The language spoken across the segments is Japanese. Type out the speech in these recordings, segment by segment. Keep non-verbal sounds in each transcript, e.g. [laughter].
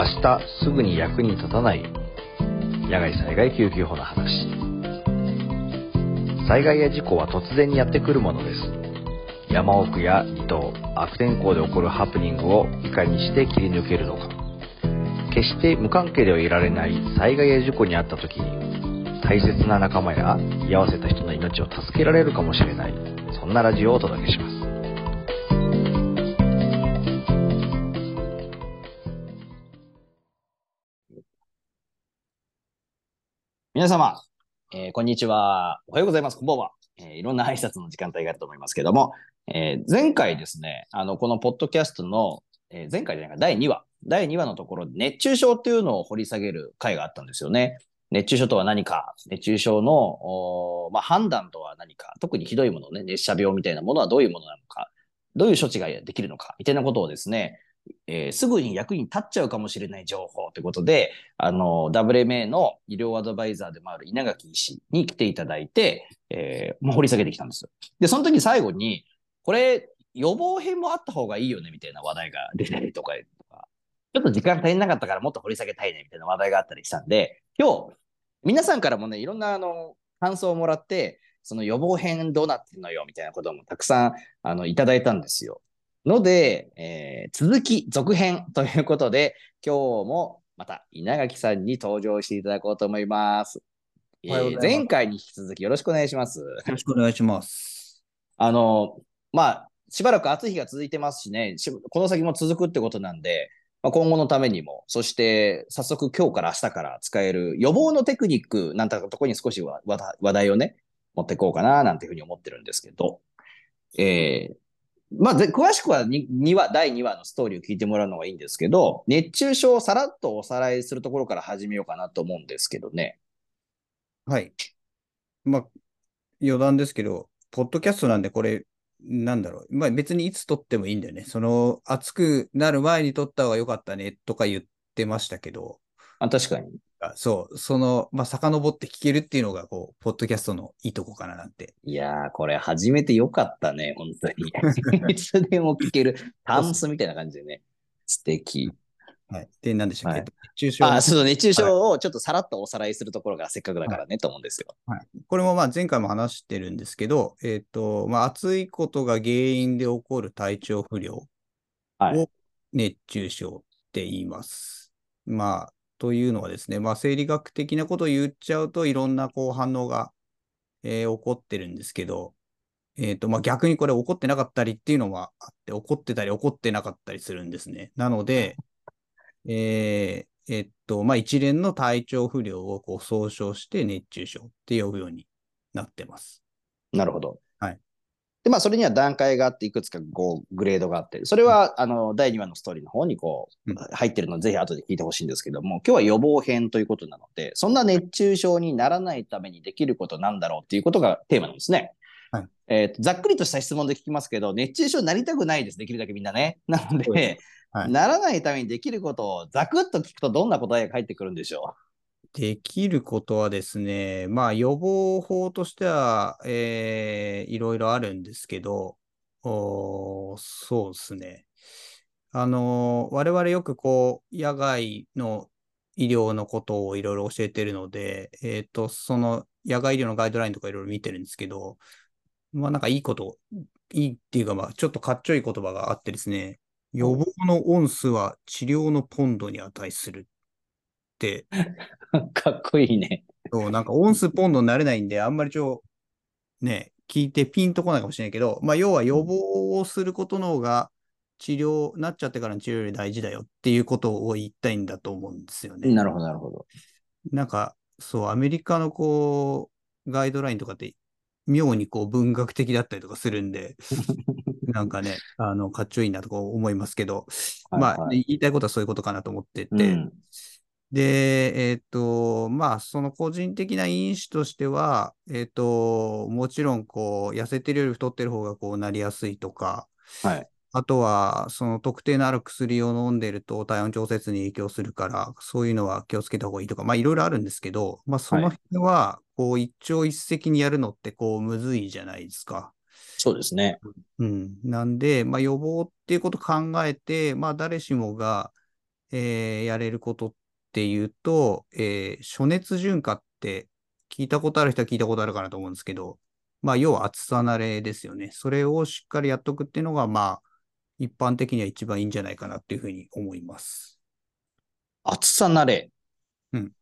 明日すぐに役に立たない。野外災害救急法の話。災害や事故は突然にやってくるものです。山奥や離島悪天候で起こるハプニングをいかにして切り抜けるのか。決して無関係ではいられない災害や事故に遭った時に大切な仲間や居合わせた人の命を助けられるかもしれない。そんなラジオをお届けします。皆様、えーこんにちは。おはようございます。こんばんは。えーいろんな挨拶の時間帯があると思いますけども、えー前回ですね、あの、このポッドキャストの、え前回じゃないか、第2話、第2話のところ熱中症っていうのを掘り下げる回があったんですよね。熱中症とは何か、熱中症の、まあ、判断とは何か、特にひどいものね、熱射病みたいなものはどういうものなのか、どういう処置ができるのか、みたいなことをですね、えーすぐに役に立っちゃうかもしれない情報ということで、あの、WMA の医療アドバイザーでもある稲垣医師に来ていただいて、えーまあ掘り下げてきたんですよ。で、その時最後に、これ、予防編もあった方がいいよね、みたいな話題が出たりとか、ちょっと時間足りなかったからもっと掘り下げたいね、みたいな話題があったりしたんで、今日、皆さんからもね、いろんなあの、感想をもらって、その予防編どうなってるのよ、みたいなこともたくさん、あの、いただいたんですよ。ので、えー続き、続編ということで、今日もまた稲垣さんに登場していただこうと思います。えー前回に引き続きよろしくお願いします。よろしくお願いします。あの、まあ、しばらく暑い日が続いてますしね、しこの先も続くってことなんで、まあ、今後のためにも、そして早速今日から明日から使える予防のテクニックなんてところに少し話題をね、持っていこうかななんていうふうに思ってるんですけど、えーまあ、ぜ詳しくは 2, 2話、第2話のストーリーを聞いてもらうのがいいんですけど、熱中症をさらっとおさらいするところから始めようかなと思うんですけどね。はい。まあ、余談ですけど、ポッドキャストなんでこれ、なんだろう。まあ別にいつ撮ってもいいんだよね。その、暑くなる前に撮った方が良かったねとか言ってましたけど、あ確かに。あそう、その、まあ遡って聞けるっていうのが、こう、ポッドキャストのいいとこかななんて。いやー、これ始めてよかったね、本当に。[laughs] いつでも聞ける、タンスみたいな感じでね。素敵。はい。で、何でしたっけ、はい熱中症？あ、そう熱中症をちょっとさらっとおさらいするところがせっかくだからね、と思うんですよ。これもまあ前回も話してるんですけど、えっ、と、まあ暑いことが原因で起こる体調不良はいを熱中症って言います。まあ、というのはですね、まあ生理学的なことを言っちゃうといろんなこう反応が、えー起こってるんですけど、えっ、と、まあ逆にこれ起こってなかったりっていうのはあって、起こってたり起こってなかったりするんですね。なので、えーえっと、まあ、一連の体調不良をこう総称して熱中症って呼ぶようになってます。なるほど。はい。で、まあ、それには段階があって、いくつかこうグレードがあって、それは、あの、第2話のストーリーの方にこううん、入ってるので、ぜひ後で聞いてほしいんですけども、今日は予防編ということなので、そんな熱中症にならないためにできることなんだろうっていうことがテーマなんですね。はい。えーとざっくりとした質問で聞きますけど、熱中症になりたくないです、できるだけみんなね。[laughs] なのでで、はい。ならないためにできることをざくっと聞くとどんな答えが返ってくるんでしょできることはですね、まあ予防法としては、えーいろいろあるんですけど、おーそうですね。あのー我々よくこう、野外の医療のことをいろいろ教えてるので、えっ、と、その野外医療のガイドラインとかいろいろ見てるんですけど、まあなんかいいこと、いいっていうかまあちょっとかっちょいい言葉があってですね、予防のオンスは治療のポンドに値する [laughs] かっこいいね。そう、なんかオンスポンドになれないんで、あんまりちょ、ね、聞いてピンとこないかもしれないけど、まあ、要は予防をすることの方が、治療、なっちゃってからの治療より大事だよっていうことを言いたいんだと思うんですよね。なるほど、なるほど。なんか、そう、アメリカのこう、ガイドラインとかって、妙にこう文学的だったりとかするんで、[laughs] なんかね、あの、かっちょいいなとか思いますけど、はいまあ、はい言いたいことはそういうことかなと思ってて、うんで、えっ、と、まあ、その個人的な因子としては、えっ、と、もちろん、こう、痩せてるより太ってる方がこうなりやすいとか、はい。あとは、その特定のある薬を飲んでると体温調節に影響するから、そういうのは気をつけた方がいいとか、まあいろいろあるんですけど、まあその辺は、こう一朝一夕にやるのってこうむずいじゃないですか。そうですね。うん。なんで、まあ予防っていうことを考えて、まあ誰しもが、えーやれることっていうと、えー暑熱順化って聞いたことある人は聞いたことあるかなと思うんですけど、まあ、要は暑さ慣れですよね。それをしっかりやっとくっていうのが、まあ、一般的には一番いいんじゃないかなっていうふうに思います。暑さ慣れ。うん。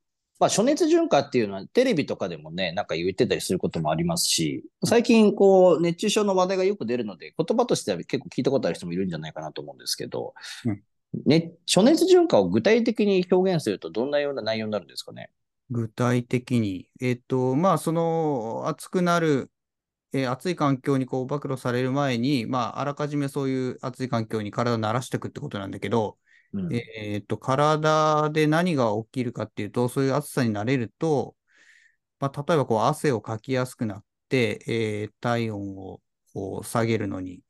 まあ、暑熱順化っていうのはテレビとかでもね、なんか言ってたりすることもありますし、最近こう、熱中症の話題がよく出るので、言葉としては結構聞いたことある人もいるんじゃないかなと思うんですけど、うんね、暑熱順化を具体的に表現するとどんなような内容になるんですかね？具体的に、えっと、まあ、その、暑くなる、えー暑い環境にこう暴露される前に、まあ、あらかじめそういう暑い環境に体を慣らしていくってことなんだけど、うんえっと、体で何が起きるかっていうと、そういう暑さに慣れると、まあ、例えばこう汗をかきやすくなって、えー体温をこう下げるのに、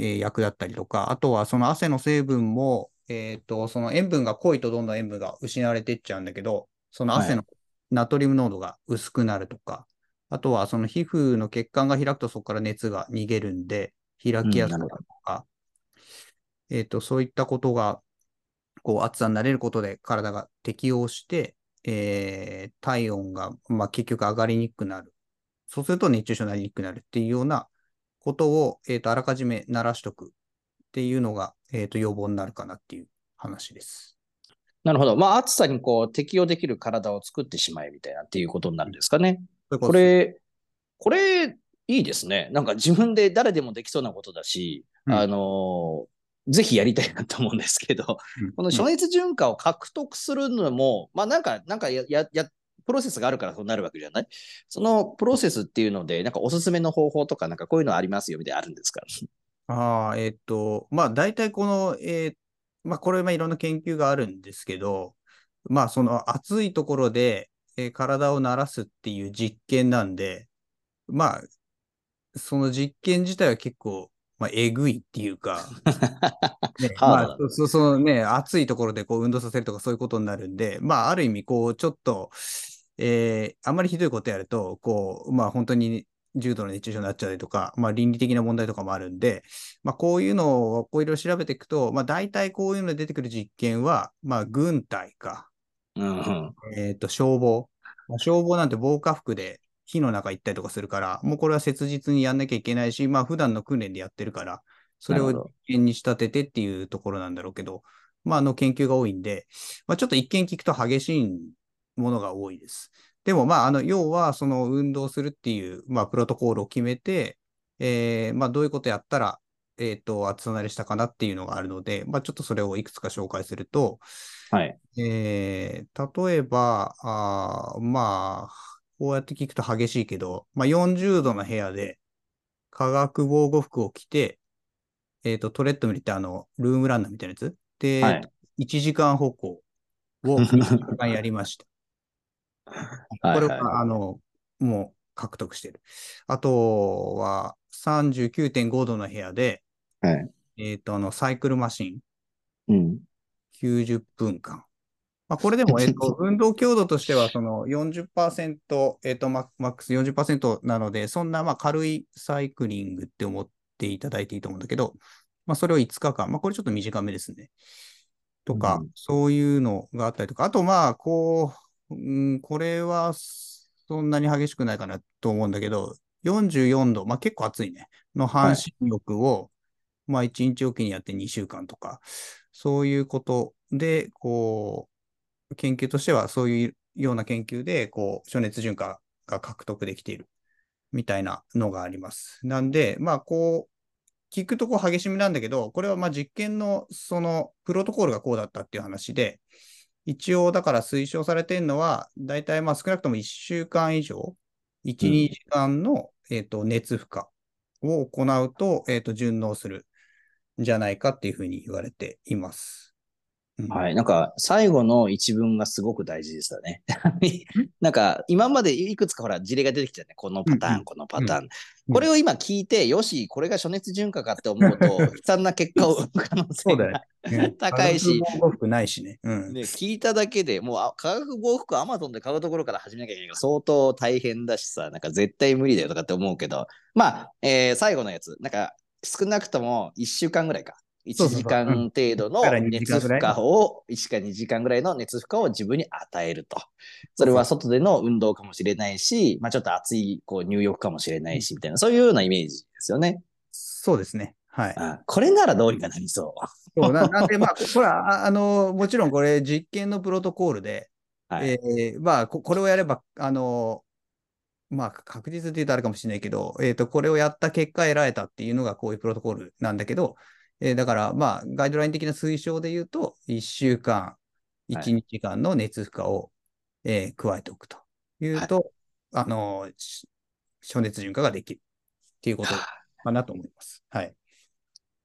えー役立ったりとか、あとはその汗の成分も、えっと、その塩分が濃いとどんどん塩分が失われていっちゃうんだけど、その汗のナトリウム濃度が薄くなるとか、あとはその皮膚の血管が開くとそこから熱が逃げるんで、開きやすくなるとか、えっと、そういったことが、こう、暑さになれることで体が適応して、えー体温が、まあ、結局上がりにくくなる。そうすると熱中症になりにくくなるっていうようなことを、えっと、あらかじめ慣らしとくっていうのが、えっと、予防になるかなっていう話です。なるほど。まあ、暑さにこう適応できる体を作ってしまえみたいなっていうことになるんですかね。ここ、れ、これ、いいですね。なんか自分で誰でもできそうなことだし、うんあのーぜひやりたいなと思うんですけど、うんこの暑熱順化を獲得するのも、まあなんか、なんかや、や、や、プロセスがあるからそうなるわけじゃない？そのプロセスっていうので、なんかおすすめの方法とか、なんかこういうのありますよみたいなのあるんですか？ああ、えっと、まあ、大体この、えーまあ、これ、まあ、いろんな研究があるんですけど、まあ、その暑いところで、えー体を慣らすっていう実験なんで、まあ、その実験自体は結構、まあ、えぐいっていうか、[laughs] ね、まあ、そそそのね、暑いところでこう運動させるとかそういうことになるんで、まあ、ある意味、こう、ちょっと、えーあんまりひどいことやると、こう、まあ、本当に重度の熱中症になっちゃうとか、まあ、倫理的な問題とかもあるんで、まあ、こういうのをこういろいろ調べていくと、まあ、大体こういうので出てくる実験は、まあ、軍隊か、うんうん。えっと、消防。まあ消防なんて防火服で火の中行ったりとかするから、もうこれは切実にやんなきゃいけないし、まあ普段の訓練でやってるから、それを実験に仕立ててっていうところなんだろうけど、まああの研究が多いんで、まあちょっと一見聞くと激しいものが多いです。でもまああの、要はその運動するっていう、まあプロトコールを決めて、えーまあどういうことやったら、えっ、と、暑さ慣れしたかなっていうのがあるので、まあちょっとそれをいくつか紹介すると、はい。えー例えば、あーまあ、こうやって聞くと激しいけど、まあ、40度の部屋で化学防護服を着て、えっ、と、トレッドミルってあの、ルームランナーみたいなやつ？で、はい1時間歩行を [laughs] 1時間やりました。[laughs] これは、はいあの、もう獲得してる。あとは、39.5度の部屋で、はい。えっ、と、あの、サイクルマシン、うん。90分間。まあ、これでも、[laughs] えっと、運動強度としては、その40%、えっと、ママックス40%なので、そんな、まあ、軽いサイクリングって思っていただいていいと思うんだけど、まあ、それを5日間、まあ、これちょっと短めですね。とか、うんそういうのがあったりとか、あと、まあ、こう、うん、これは、そんなに激しくないかなと思うんだけど、44度、まあ、結構暑いね、の半身浴を、まあ、1日おきにやって2週間とか、そういうことで、こう、研究としてはそういうような研究で、こう、暑熱順化が獲得できているみたいなのがあります。なんで、まあ、こう、聞くとこう激しめなんだけど、これはまあ実験のそのプロトコールがこうだったっていう話で、一応だから推奨されてるのは、だいたいまあ少なくとも1週間以上、1、うん2時間の、えっと熱負荷を行うと、えっと順応するんじゃないかっていうふうに言われています。うんはい。なんか、最後の一文がすごく大事でしたね。[laughs] なんか、今までいくつかほら、事例が出てきたね。このパターン、このパターン。うんこれを今聞いて、よし、これが暑熱順化かって思うと、悲惨な結果を [laughs] 生む可能性そうだよがね [laughs] 高いし、化学防ないしね。うん。ね、聞いただけでもうあ化学防服アマゾンで買うところから始めなきゃいけないから相当大変だしさ、なんか絶対無理だよとかって思うけど、まあ、えー最後のやつ、なんか少なくとも1週間ぐらいか。1そうそう時間程度のから2時熱負荷を、1か2時間ぐらいの熱負荷を自分に与えると。それは外での運動かもしれないし、まあちょっと暑いこう入浴かもしれないし、みたいな、そういうようなイメージですよね。そうですね。はい。あこれならどうにかなりそう。そうななんで、まあ、こ [laughs] れは、ああの、もちろんこれ実験のプロトコールで、はい。えーまあ、ここれをやれば、あの、まあ、確実って言うとあれかもしれないけど、えっ、と、これをやった結果得られたっていうのがこういうプロトコールなんだけど、えーだから、まあ、ガイドライン的な推奨で言うと、1週間、はい。1日間の熱負荷を、えー加えておくと。いうと、あの、し暑熱順化ができる。っていうことかなと思います。はい。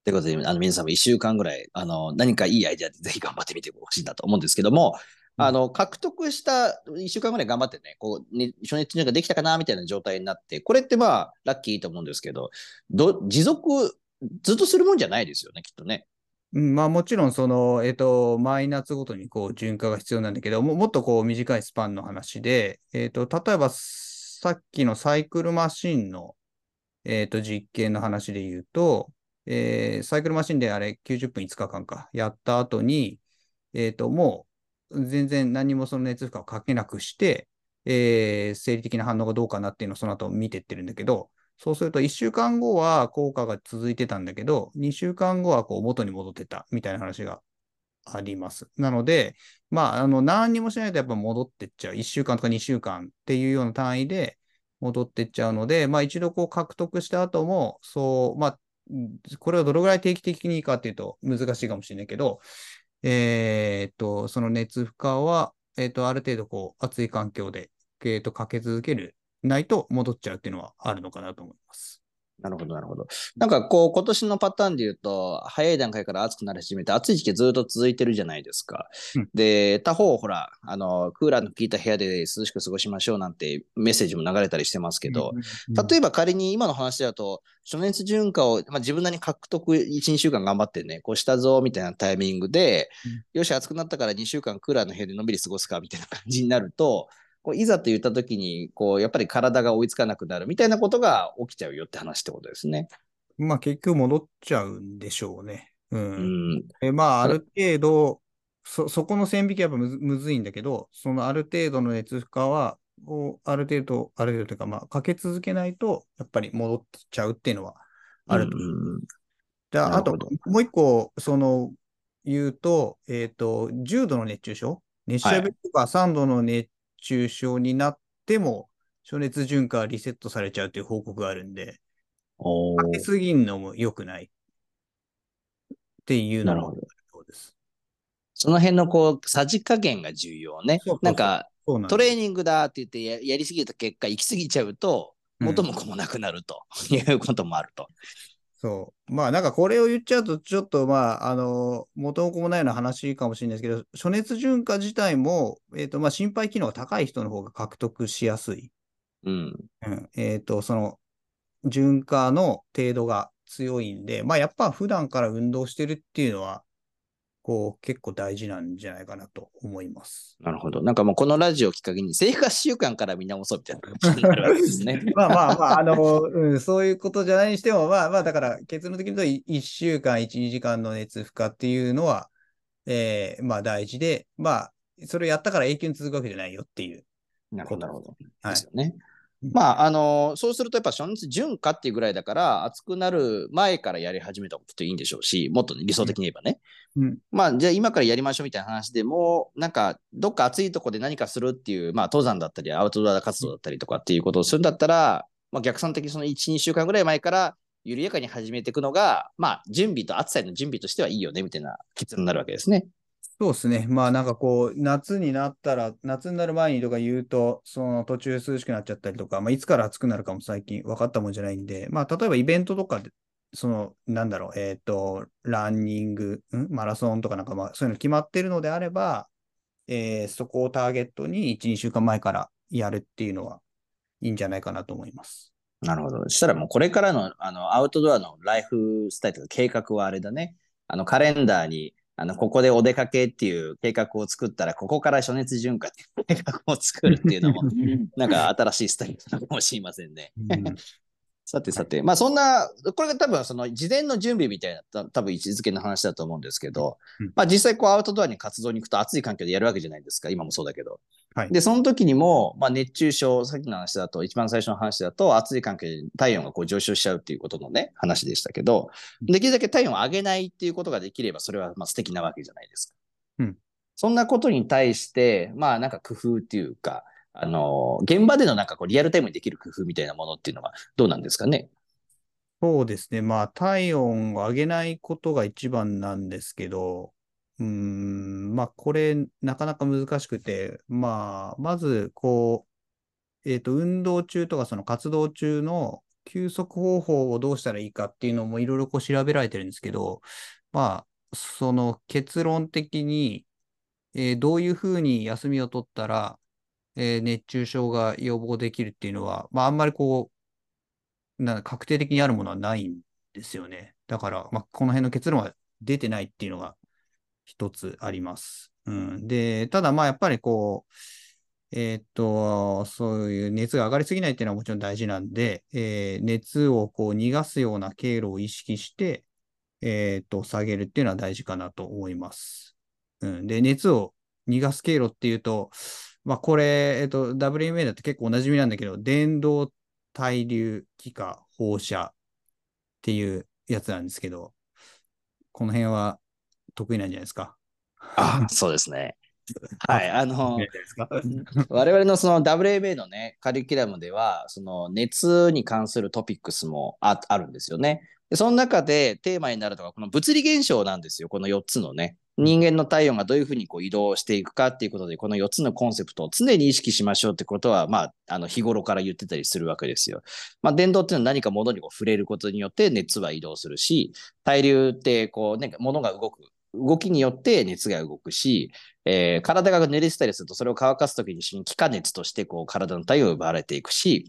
ということで、あの皆さんも1週間ぐらい、あの何かいいアイデアでぜひ頑張ってみてほしいなと思うんですけども、うん。あの獲得した1週間ぐらい頑張ってね、こうね初熱順化できたかなみたいな状態になって、これってまあ、ラッキーと思うんですけど、ど持続、ずっとするもんじゃないですよね、きっとね。うん、まあもちろんその、えっ、と、マイナスごとにこう循化が必要なんだけど、ももっとこう短いスパンの話で、えっ、と、例えばさっきのサイクルマシンの、えっ、と、実験の話で言うと、えーサイクルマシンであれ90分5日間かやった後に、えっ、と、もう全然何もその熱負荷をかけなくして、えー生理的な反応がどうかなっていうのをその後見てってるんだけど、そうすると1週間後は効果が続いてたんだけど、2週間後はこう元に戻ってたみたいな話があります。なので、まあ、あの何にもしないとやっぱ戻ってっちゃう。1週間とか2週間っていうような単位で戻ってっちゃうので、まあ一度こう獲得した後も、そう、まあ、これをどれぐらい定期的にいいかっていうと難しいかもしれないけど、えーっと、その熱負荷は、えーっと、ある程度こう暑い環境で、えーっと、かけ続ける、ないと戻っちゃうっていうのはあるのかなと思います。なるほど、なるほど。なんかこう、今年のパターンで言うと、早い段階から暑くなり始めて、暑い時期ずっと続いてるじゃないですか。うんで、他方、ほら、あの、クーラーの効いた部屋で涼しく過ごしましょうなんてメッセージも流れたりしてますけど、例えば仮に今の話だと、暑熱順化を、まあ、自分なりに獲得1、2週間頑張ってね、こうしたぞみたいなタイミングで、よし、暑くなったから2週間クーラーの部屋でのんびり過ごすかみたいな感じになると、こういざと言った時に、こう、やっぱり体が追いつかなくなるみたいなことが起きちゃうよって話ってことですね。まあ結局戻っちゃうんでしょうね。う。うんん。えまあ、ある程度、そ、そこの線引きはやっぱむずむずいんだけど、そのある程度の熱負荷は、をある程度、ある程度というか、まあ、かけ続けないと、やっぱり戻っちゃうっていうのはあると。うんで、あともう一個、その、言うと、えっ、と、重度の熱中症？熱射病とか3度の熱中症になっても、暑熱順化はリセットされちゃうという報告があるんで、かけすぎんのも良くないっていうのも。そうです。その辺のこう、さじ加減が重要ねそうそうそう。なんか、なんトレーンニングだって言ってややりすぎた結果、行き過ぎちゃうと、元も子もなくなるということもあると。そう。まあなんかこれを言っちゃうと、ちょっとまあ、あの、元も子もないような話かもしれないですけど、暑熱順化自体も、えっ、と、まあ心肺機能が高い人の方が獲得しやすい。うん。うん。えっ、と、その、順化の程度が強いんで、まあやっぱ普段から運動してるっていうのは、こう、結構大事なんじゃないかなと思います。なるほど。なんかもうこのラジオをきっかけに生活習慣から見直そうみたいな感じになるわけですね。[laughs] まあまあまあ、あの、うん、そういうことじゃないにしても、まあまあ、だから結論的に言うと、1週間、1、2時間の熱負荷っていうのは、えーまあ大事で、まあ、それをやったから永久に続くわけじゃないよっていう。なるほど、なるほど。はいですよね。うんまあ、あのそうするとやっぱ暑熱順化っていうぐらいだから、暑くなる前からやり始めた方がきっといいんでしょうし、もっとね理想的に言えばね。うんまあ、じゃあ今からやりましょうみたいな話でも、なんか、どっか暑いとこで何かするっていう、まあ、登山だったり、アウトドア活動だったりとかっていうことをするんだったら、まあ、逆算的にその1、2週間ぐらい前から、緩やかに始めていくのが、まあ、準備と暑さへの準備としてはいいよね、みたいな結論になるわけですね。そうですね。まあなんかこう、夏になったら、夏になる前にとか言うと、その途中涼しくなっちゃったりとか、まあいつから暑くなるかも最近分かったもんじゃないんで、まあ例えばイベントとかで、その、なんだろう、えっ、と、ランニング、ん？マラソンとかなんかまあそういうの決まってるのであれば、えーそこをターゲットに1、2週間前からやるっていうのはいいんじゃないかなと思います。なるほど。そしたらもうこれからのあのアウトドアのライフスタイル計画はあれだね。あのカレンダーにあのここでお出かけっていう計画を作ったら、ここから暑熱順化っていう計画を作るっていうのも、なんか新しいスタイルなのかもしれませんね。さてさて、まあそんな、これが多分その事前の準備みたいなた多分位置づけの話だと思うんですけど、うん。まあ実際こうアウトドアに活動に行くと暑い環境でやるわけじゃないですか、今もそうだけど。はい。で、その時にも、まあ熱中症、さっきの話だと、一番最初の話だと、暑い環境で体温がこう上昇しちゃうっていうことのね、話でしたけど、できるだけ体温を上げないっていうことができれば、それはまあ素敵なわけじゃないですか。うん。そんなことに対して、まあなんか工夫っていうか、あの、現場でのなんかこうリアルタイムにできる工夫みたいなものっていうのはどうなんですかね？そうですね。まあ、体温を上げないことが一番なんですけど、うん、まあ、これ、なかなか難しくて、まあ、まず、こう、えっと、運動中とか、その活動中の休息方法をどうしたらいいかっていうのもいろいろこう調べられてるんですけど、まあ、その結論的に、えーどういうふうに休みを取ったら、えー熱中症が予防できるっていうのは、まあ、あんまりこう、な確定的にあるものはないんですよね。だから、まあ、この辺の結論は出てないっていうのが一つあります。うん、で、ただまあやっぱりこう、えーっと、そういう熱が上がりすぎないっていうのはもちろん大事なんで、えー熱をこう逃がすような経路を意識して、えーっと、下げるっていうのは大事かなと思います。うん、で、熱を逃がす経路っていうと、まあこれ、えーっと、WMA だと結構おなじみなんだけど、電動対流気化放射っていうやつなんですけど、この辺は得意なんじゃないですか？あ、そうですね。はい。あの、我々のその WMA のね、カリキュラムでは、その熱に関するトピックスもああるんですよね。でその中でテーマになるのが、この物理現象なんですよ。この4つのね。人間の体温がどういうふうにこう移動していくかっていうことで、この4つのコンセプトを常に意識しましょうってことは、まあ、あの日頃から言ってたりするわけですよ。まあ、電動っていうのは何か物にこう触れることによって熱は移動するし、対流ってこう、ね、物が動く。動きによって熱が動くし、えー体が濡れてたりすると、それを乾かすときに気化熱としてこう体の体温を奪われていくし、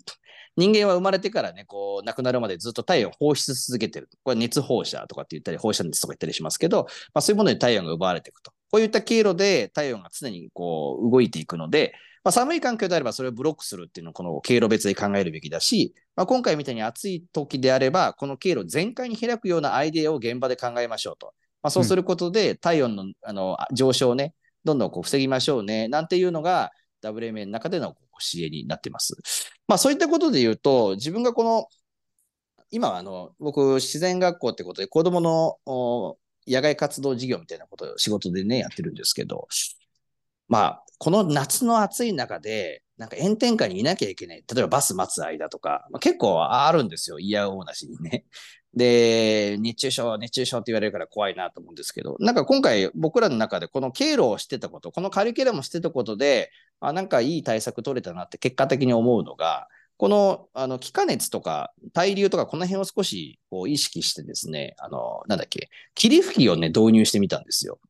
人間は生まれてからね、こう亡くなるまでずっと体温を放出し続けてる。これ熱放射とかって言ったり、放射熱とか言ったりしますけど、まあ、そういうものに体温が奪われていくと。こういった経路で体温が常にこう動いていくので、まあ、寒い環境であればそれをブロックするっていうのをこの経路別で考えるべきだし、まあ、今回みたいに暑い時であれば、この経路全開に開くようなアイデアを現場で考えましょうと。まあ、そうすることで体温の,、あの上昇をね、どんどんこう防ぎましょうね、なんていうのが WMA の中でのこう指令になってます。まあそういったことで言うと、自分がこの、今はあの、僕、自然学校ってことで子供の野外活動事業みたいなことを仕事でね、やってるんですけど、まあ、この夏の暑い中で、なんか炎天下にいなきゃいけない。例えばバス待つ間とか、まあ、結構あるんですよ。嫌おうなしにね。で、熱中症、熱中症って言われるから怖いなと思うんですけど、なんか今回僕らの中でこの経路をしてたこと、このカリキュラムをしてたことで、あなんかいい対策取れたなって結果的に思うのが、この、あの、気化熱とか、対流とか、この辺を少し、こう、意識してですね、あの、なんだっけ、霧吹きをね、導入してみたんですよ。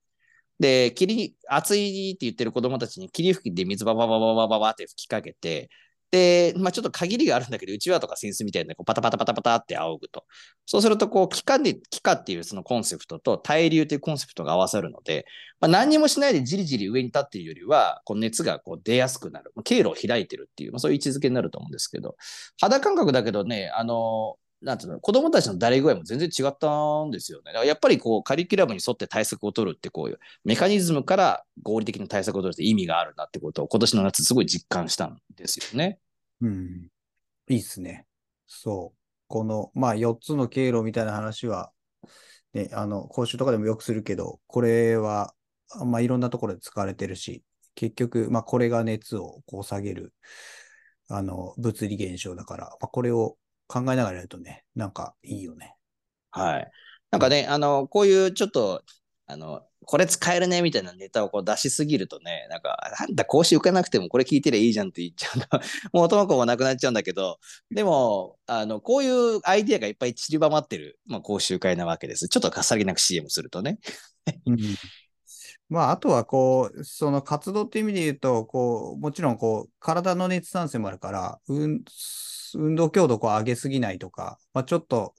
で、霧、暑いって言ってる子供たちに霧吹きで水バババババババって吹きかけて、で、まあちょっと限りがあるんだけど、うちわとか扇子みたいなこうパタパタパタパタって仰ぐと。そうすると、こう、気化で、気化っていうそのコンセプトと対流というコンセプトが合わさるので、まあ、何にもしないでじりじり上に立っているよりは、こう熱がこう出やすくなる。経路を開いてるっていう、まあ、そういう位置づけになると思うんですけど、肌感覚だけどね、あの、なんていうの、子供たちの誰具合も全然違ったんですよね。やっぱりこう、カリキュラムに沿って対策を取るって、こういうメカニズムから合理的な対策を取るって意味があるなってことを今年の夏すごい実感したんですよね。うん。いいっすね。そう。この、まあ、4つの経路みたいな話は、ね、あの、講習とかでもよくするけど、これは、まあ、いろんなところで使われてるし、結局、まあ、これが熱をこう下げる、あの、物理現象だから、まあ、これを考えながらやるとね、なんかいいよね。はい。なんかね、あの、こういうちょっと、あの、これ使えるねみたいなネタをこう出しすぎるとね、なんか、なんだ、講習受けなくてもこれ聞いてりゃいいじゃんって言っちゃうと、[laughs] もう元もなくなっちゃうんだけど、でも、あの、こういうアイディアがいっぱい散りばまってる、まあ、講習会なわけです。ちょっとかさりなく CM するとね。うんまあ、あとは、こう、その活動っていう意味で言うと、こう、もちろん、こう、体の熱産生もあるから、運運動強度をこう上げすぎないとか、まあ、ちょっと、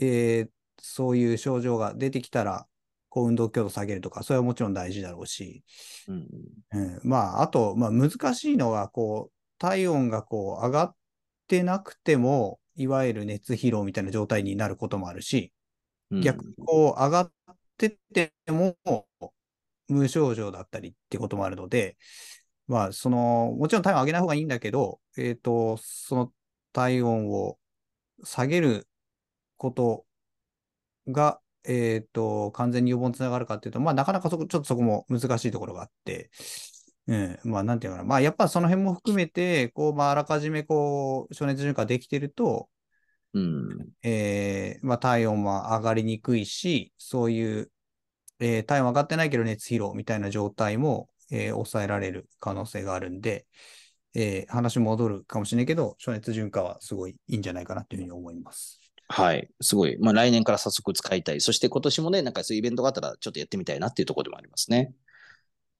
えーそういう症状が出てきたら、こう、運動強度下げるとか、それはもちろん大事だろうし、うん。うん、まあ、あと、まあ、難しいのは、こう、体温がこう、上がってなくても、いわゆる熱疲労みたいな状態になることもあるし、うん。逆にこう上がってても無症状だったりってこともあるので、まあ、その、もちろん体温上げない方がいいんだけど、えっ、と、その体温を下げることが、えっ、と、完全に予防につながるかっていうと、まあ、なかなかそこ、ちょっとそこも難しいところがあって、うん、まあ、なんていうのかな。まあ、やっぱその辺も含めて、こう、まあ、あらかじめ、こう、暑熱順化できてると、うん。えーまあ、体温は上がりにくいし、そういう、えー体温上がってないけど熱疲労みたいな状態も、えー抑えられる可能性があるんで、えー話戻るかもしれないけど、暑熱順化はすごいいいんじゃないかなというふうに思います。はい。すごい。まあ来年から早速使いたい。そして今年もね、なんかそういうイベントがあったらちょっとやってみたいなっていうところでもありますね。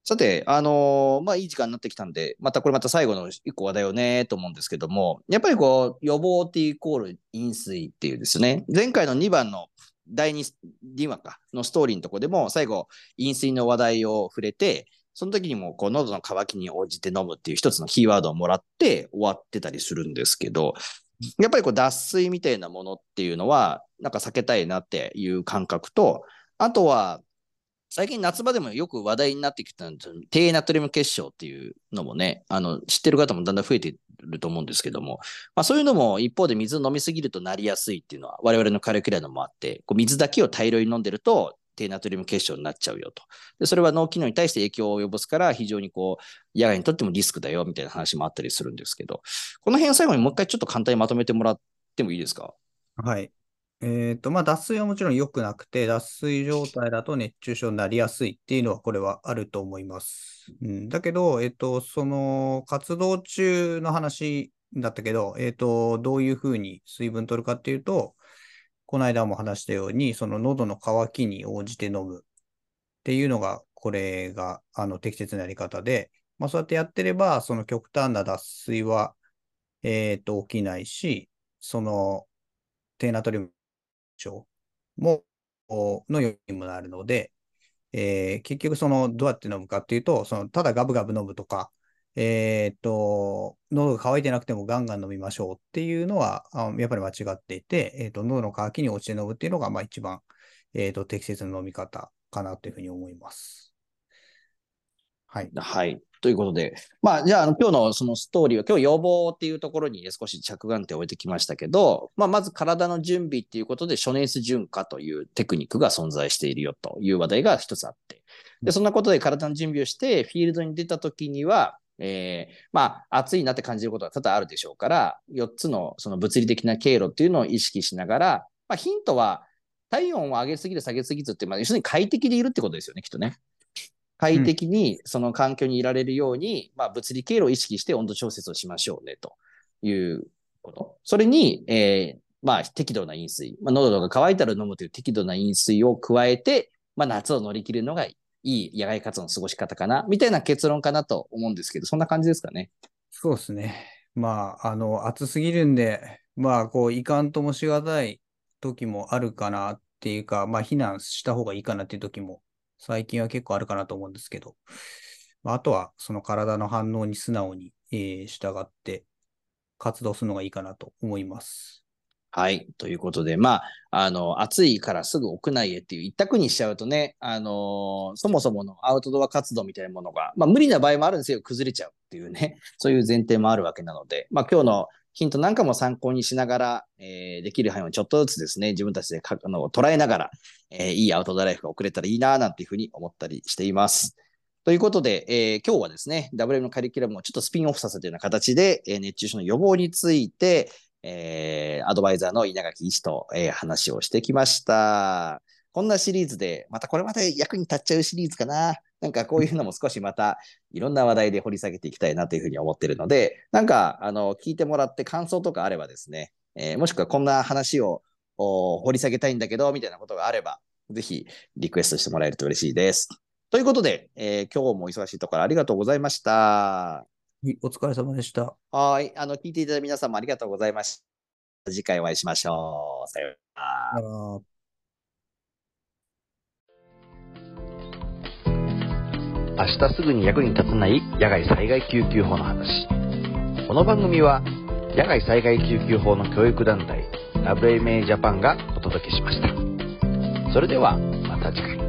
さて、あのーまあいい時間になってきたんで、またこれまた最後の一個話題をね、と思うんですけども、やっぱりこう、予防ってイコール飲水っていうですね、前回の2番の第2、2話か、のストーリーのとこでも最後、飲水の話題を触れて、その時にもこう喉の渇きに応じて飲むっていう一つのキーワードをもらって終わってたりするんですけど、やっぱりこう脱水みたいなものっていうのは、なんか避けたいなっていう感覚と、あとは、最近夏場でもよく話題になってきた低ナトリウム結晶っていうのもね、あの、知ってる方もだんだん増えてると思うんですけども、まあそういうのも一方で水飲みすぎるとなりやすいっていうのは我々のカリキュラムもあって、こう水だけを大量に飲んでると低ナトリウム結晶になっちゃうよと。で、それは脳機能に対して影響を及ぼすから非常にこう、野外にとってもリスクだよみたいな話もあったりするんですけど、この辺最後にもう一回ちょっと簡単にまとめてもらってもいいですか？はい。えっと、まあ、脱水はもちろん良くなくて、脱水状態だと熱中症になりやすいっていうのは、これはあると思います。うん、だけど、えっと、その活動中の話だったけど、えっと、どういうふうに水分取るかっていうと、この間も話したように、その喉の渇きに応じて飲む。っていうのが、これがあの適切なやり方で、まあ、そうやってやってれば、その極端な脱水は、えっと、起きないし、その低ナトリウム症も、の要因にもなるので、えー結局そのどうやって飲むかっていうと、そのただガブガブ飲むとか、えーっと、喉が渇いてなくてもガンガン飲みましょうっていうのは、あやっぱり間違っていて、えーっと、喉の渇きに落ちて飲むっていうのが、まあ一番、えーっと、適切な飲み方かなというふうに思います。はい。はい。ということで、まあ、じゃあ、あの今日のそのストーリーは、今日予防っていうところに少し着眼点を置いてきましたけど、まあ、まず体の準備っていうことで、暑熱順化というテクニックが存在しているよという話題が一つあって、で、そんなことで体の準備をして、フィールドに出た時には、えーまあ、暑いなって感じることは多々あるでしょうから、4つのその物理的な経路っていうのを意識しながら、まあ、ヒントは、体温を上げすぎる、下げすぎずって、まあ、要するに快適でいるってことですよね、きっとね。快適にその環境にいられるように、まあ、物理経路を意識して温度調節をしましょうね、ということ。それに、えーまあ、適度な飲水。まあ、喉が渇いたら飲むという適度な飲水を加えて、まあ、夏を乗り切るのがいいいい野外活動の過ごし方かな、みたいな結論かなと思うんですけど、そんな感じですかね。そうですね。まあ、あの、暑すぎるんで、まあ、こう、いかんともしがたい時もあるかなっていうか、まあ、避難した方がいいかなっていう時も、最近は結構あるかなと思うんですけど、まあ、あとは、その体の反応に素直に、えー従って活動するのがいいかなと思います。はい。ということで、まあ、あの、暑いからすぐ屋内へっていう一択にしちゃうとね、あのそもそものアウトドア活動みたいなものが、まあ、無理な場合もあるんですよ。崩れちゃうっていうね、[laughs] そういう前提もあるわけなので、まあ、今日のヒントなんかも参考にしながら、えーできる範囲をちょっとずつですね、自分たちでかあの捉えながら、えーいいアウトドアライフが送れたらいいな、なんていうふうに思ったりしています。ということで、えー今日はですね、WM のカリキュラムをちょっとスピンオフさせたような形で、え熱中症の予防について、えーアドバイザーの稲垣医師と、えー話をしてきました。こんなシリーズで、またこれまた役に立っちゃうシリーズかな。なんかこういうのも少しまたいろんな話題で掘り下げていきたいなというふうに思ってるので、なんかあの聞いてもらって感想とかあればですね、えーもしくはこんな話を掘り下げたいんだけど、みたいなことがあれば、ぜひリクエストしてもらえると嬉しいです。ということで、えー今日も忙しいところありがとうございました。はいお疲れ様でした。はい。あの、聞いていただいた皆さんもありがとうございました。次回お会いしましょう。さようなら。明日すぐに役に立たない野外災害救急法の話。この番組は野外災害救急法の教育団体 WMA ジャパンがお届けしました。それではまた次回。